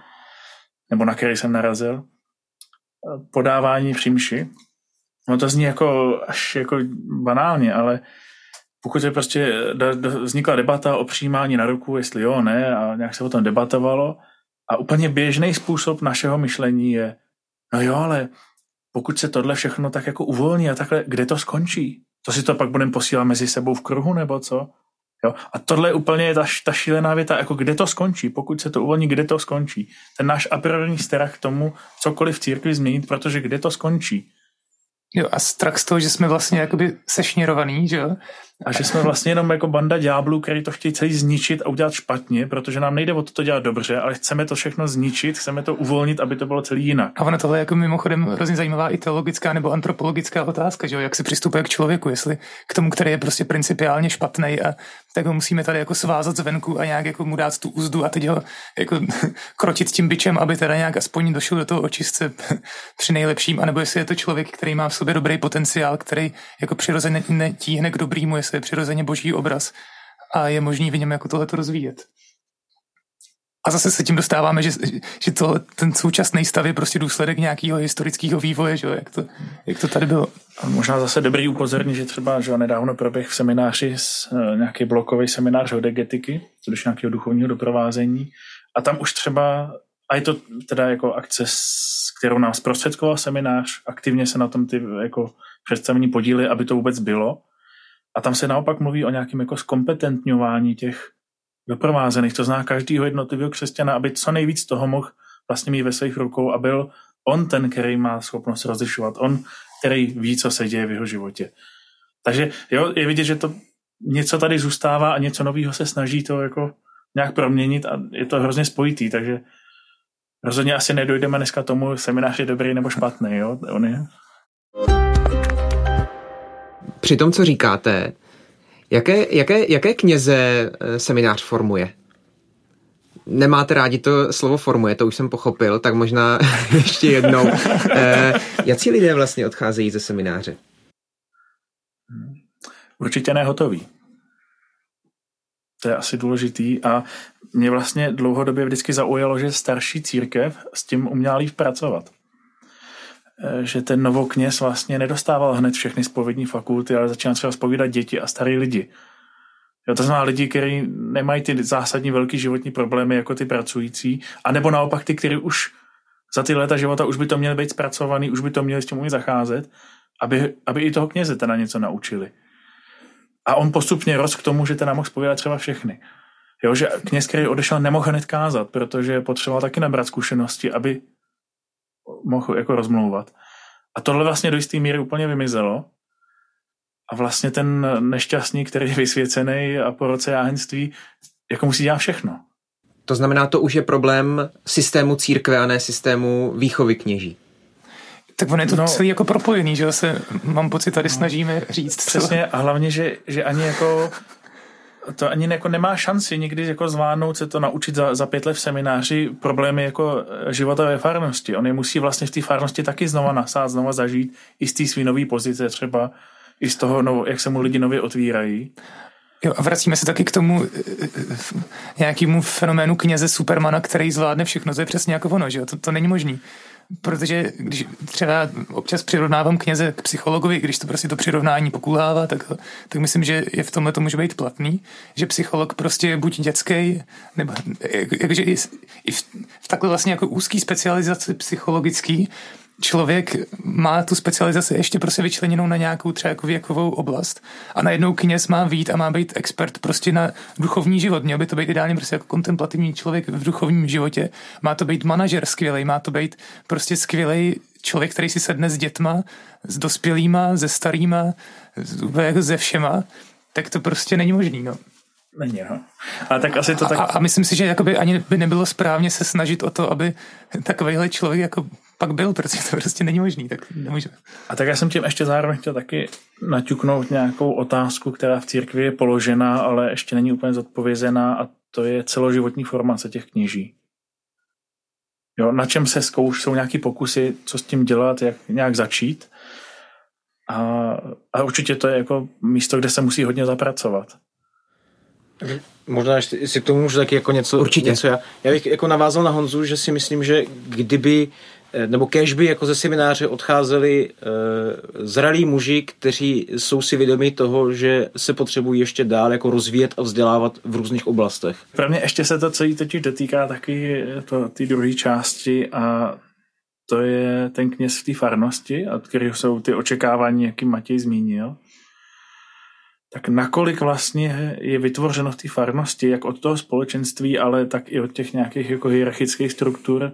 nebo na který jsem narazil, podávání přímši. No to zní jako až jako banálně, ale pokud je prostě vznikla debata o přijímání na ruku, jestli jo, ne, a nějak se o tom debatovalo, a úplně běžný způsob našeho myšlení je, no jo, ale pokud se tohle všechno tak jako uvolní a takhle, kde to skončí? To si to pak budeme posílat mezi sebou v kruhu nebo co? Jo? A tohle je úplně ta, ta šílená věta, jako kde to skončí, pokud se to uvolní, kde to skončí. Ten náš a priori strach k tomu cokoliv v církvi změnit, protože kde to skončí. Jo, a strach z toho, že jsme vlastně jakoby sešněrovaný, že jo? A že jsme vlastně jenom jako banda ďáblů, který to chtějí celý zničit a udělat špatně, protože nám nejde o to, to dělat dobře, ale chceme to všechno zničit, chceme to uvolnit, aby to bylo celý jinak. A ono tohle je jako mimochodem hrozně zajímavá i teologická nebo antropologická otázka, že jo? jak se přistupuje k člověku, jestli k tomu, který je prostě principiálně špatný a tak ho musíme tady jako svázat zvenku a nějak jako mu dát tu úzdu a teď ho jako krotit tím bičem, aby teda nějak aspoň došel do toho očistce při nejlepším, anebo jestli je to člověk, který má v sobě dobrý potenciál, který jako přirozeně tíhne k dobrýmu, jestli je přirozeně boží obraz a je možný v něm jako tohleto rozvíjet. A zase se tím dostáváme, že, že to, ten současný stav je prostě důsledek nějakého historického vývoje, že? Jak, to, jak to tady bylo. A možná zase dobrý upozornit, že třeba že nedávno proběh v semináři s, uh, nějaký blokový seminář hodegetiky, což nějakého duchovního doprovázení. A tam už třeba, a je to teda jako akce, kterou nám zprostředkoval seminář, aktivně se na tom ty jako představení podíly, aby to vůbec bylo. A tam se naopak mluví o nějakém jako zkompetentňování těch doprovázených. To zná každýho jednotlivého křesťana, aby co nejvíc toho mohl vlastně mít ve svých rukou a byl on ten, který má schopnost rozlišovat. On, který ví, co se děje v jeho životě. Takže jo, je vidět, že to něco tady zůstává a něco nového se snaží to jako nějak proměnit a je to hrozně spojitý, takže rozhodně asi nedojdeme dneska tomu, seminář je dobrý nebo špatný, jo, on je. Při tom, co říkáte, jaké, jaké, jaké kněze eh, seminář formuje? Nemáte rádi to slovo formuje, to už jsem pochopil, tak možná ještě jednou. E, jaký lidé vlastně odcházejí ze semináře? Určitě nehotový. To je asi důležitý a mě vlastně dlouhodobě vždycky zaujalo, že starší církev s tím uměla líp pracovat. Eh, že ten novokněz vlastně nedostával hned všechny spovědní fakulty, ale začínal třeba spovídat děti a starý lidi. Jo, to znamená lidi, kteří nemají ty zásadní velký životní problémy jako ty pracující, anebo naopak ty, kteří už za ty léta života už by to měli být zpracovaný, už by to měli s tím umět zacházet, aby, aby i toho kněze teda něco naučili. A on postupně rost k tomu, že teda mohl spovídat třeba všechny. Jo, že kněz, který odešel, nemohl hned kázat, protože potřeboval taky nabrat zkušenosti, aby mohl jako rozmlouvat. A tohle vlastně do jisté míry úplně vymizelo. A vlastně ten nešťastník, který je vysvěcený a po roce jáhenství, jako musí dělat všechno. To znamená, to už je problém systému církve a ne systému výchovy kněží. Tak on je to no, celý jako propojený, že se, mám pocit, tady snažíme říct. Přesně a hlavně, že, že ani jako to ani jako nemá šanci nikdy jako zvládnout se to naučit za, za pět let v semináři problémy jako života ve farnosti. On je musí vlastně v té farnosti taky znova nasát, znova zažít i z té svý nový pozice třeba, i z toho, no, jak se mu lidi nově otvírají. Jo, a vracíme se taky k tomu eh, eh, nějakému fenoménu kněze Supermana, který zvládne všechno. To je přesně jako ono, že jo? To, to není možný protože když třeba občas přirovnávám kněze k psychologovi, když to prostě to přirovnání pokulhává, tak, tak myslím, že je v tomhle to může být platný, že psycholog prostě je buď dětský, nebo jakože i, i v, v takhle vlastně jako úzký specializaci psychologický, člověk má tu specializaci ještě prostě vyčleněnou na nějakou třeba jako věkovou oblast a najednou kněz má vít a má být expert prostě na duchovní život. Měl by to být ideálně prostě jako kontemplativní člověk v duchovním životě. Má to být manažer skvělý, má to být prostě skvělý člověk, který si sedne s dětma, s dospělýma, se starýma, jako ze všema, tak to prostě není možný. No. Není, no. Ale tak asi to tak... A, a myslím si, že jakoby ani by nebylo správně se snažit o to, aby takovýhle člověk jako pak byl, protože to prostě není možný, tak nemůže. A tak já jsem tím ještě zároveň chtěl taky naťuknout nějakou otázku, která v církvi je položená, ale ještě není úplně zodpovězená a to je celoživotní formace těch kněží. Jo, na čem se zkouš, jsou nějaké pokusy, co s tím dělat, jak nějak začít. A, a určitě to je jako místo, kde se musí hodně zapracovat. Možná ještě, si k tomu můžu taky jako něco, Určitě. něco já. já bych jako navázal na Honzu, že si myslím, že kdyby eh, nebo kež by jako ze semináře odcházeli uh, zralí muži, kteří jsou si vědomi toho, že se potřebují ještě dál jako rozvíjet a vzdělávat v různých oblastech. Pro mě ještě se to celý totiž dotýká taky to, ty druhé části a to je ten kněz v té farnosti, od kterého jsou ty očekávání, jaký Matěj zmínil. Tak nakolik vlastně je vytvořeno v té farnosti, jak od toho společenství, ale tak i od těch nějakých jako hierarchických struktur,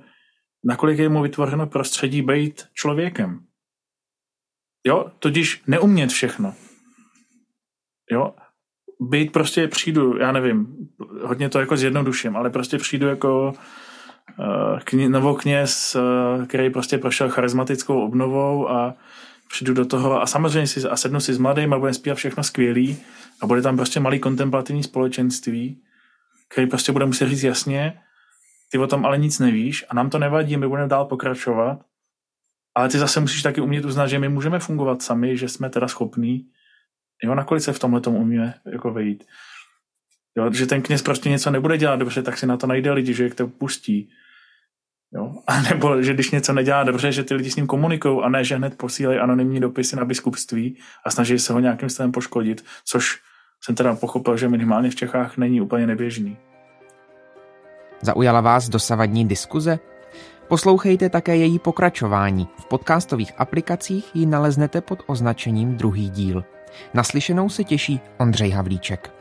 nakolik je mu vytvořeno prostředí být člověkem. Jo, totiž neumět všechno. Jo, být prostě přijdu, já nevím, hodně to jako zjednoduším, ale prostě přijdu jako uh, kni, novokněz, uh, který prostě prošel charismatickou obnovou a přijdu do toho a samozřejmě si a sednu si s mladým a budeme zpívat všechno skvělý a bude tam prostě malý kontemplativní společenství, který prostě bude muset říct jasně, ty o tom ale nic nevíš a nám to nevadí, my budeme dál pokračovat, ale ty zase musíš taky umět uznat, že my můžeme fungovat sami, že jsme teda schopní, jo, nakolik se v tomhle tomu umíme jako vejít. Jo, že ten kněz prostě něco nebude dělat dobře, tak si na to najde lidi, že to pustí. Jo? A nebo, že když něco nedělá dobře, že ty lidi s ním komunikují a ne, že hned posílají anonymní dopisy na biskupství a snaží se ho nějakým stylem poškodit, což jsem teda pochopil, že minimálně v Čechách není úplně neběžný. Zaujala vás dosavadní diskuze? Poslouchejte také její pokračování. V podcastových aplikacích ji naleznete pod označením druhý díl. Naslyšenou se těší Ondřej Havlíček.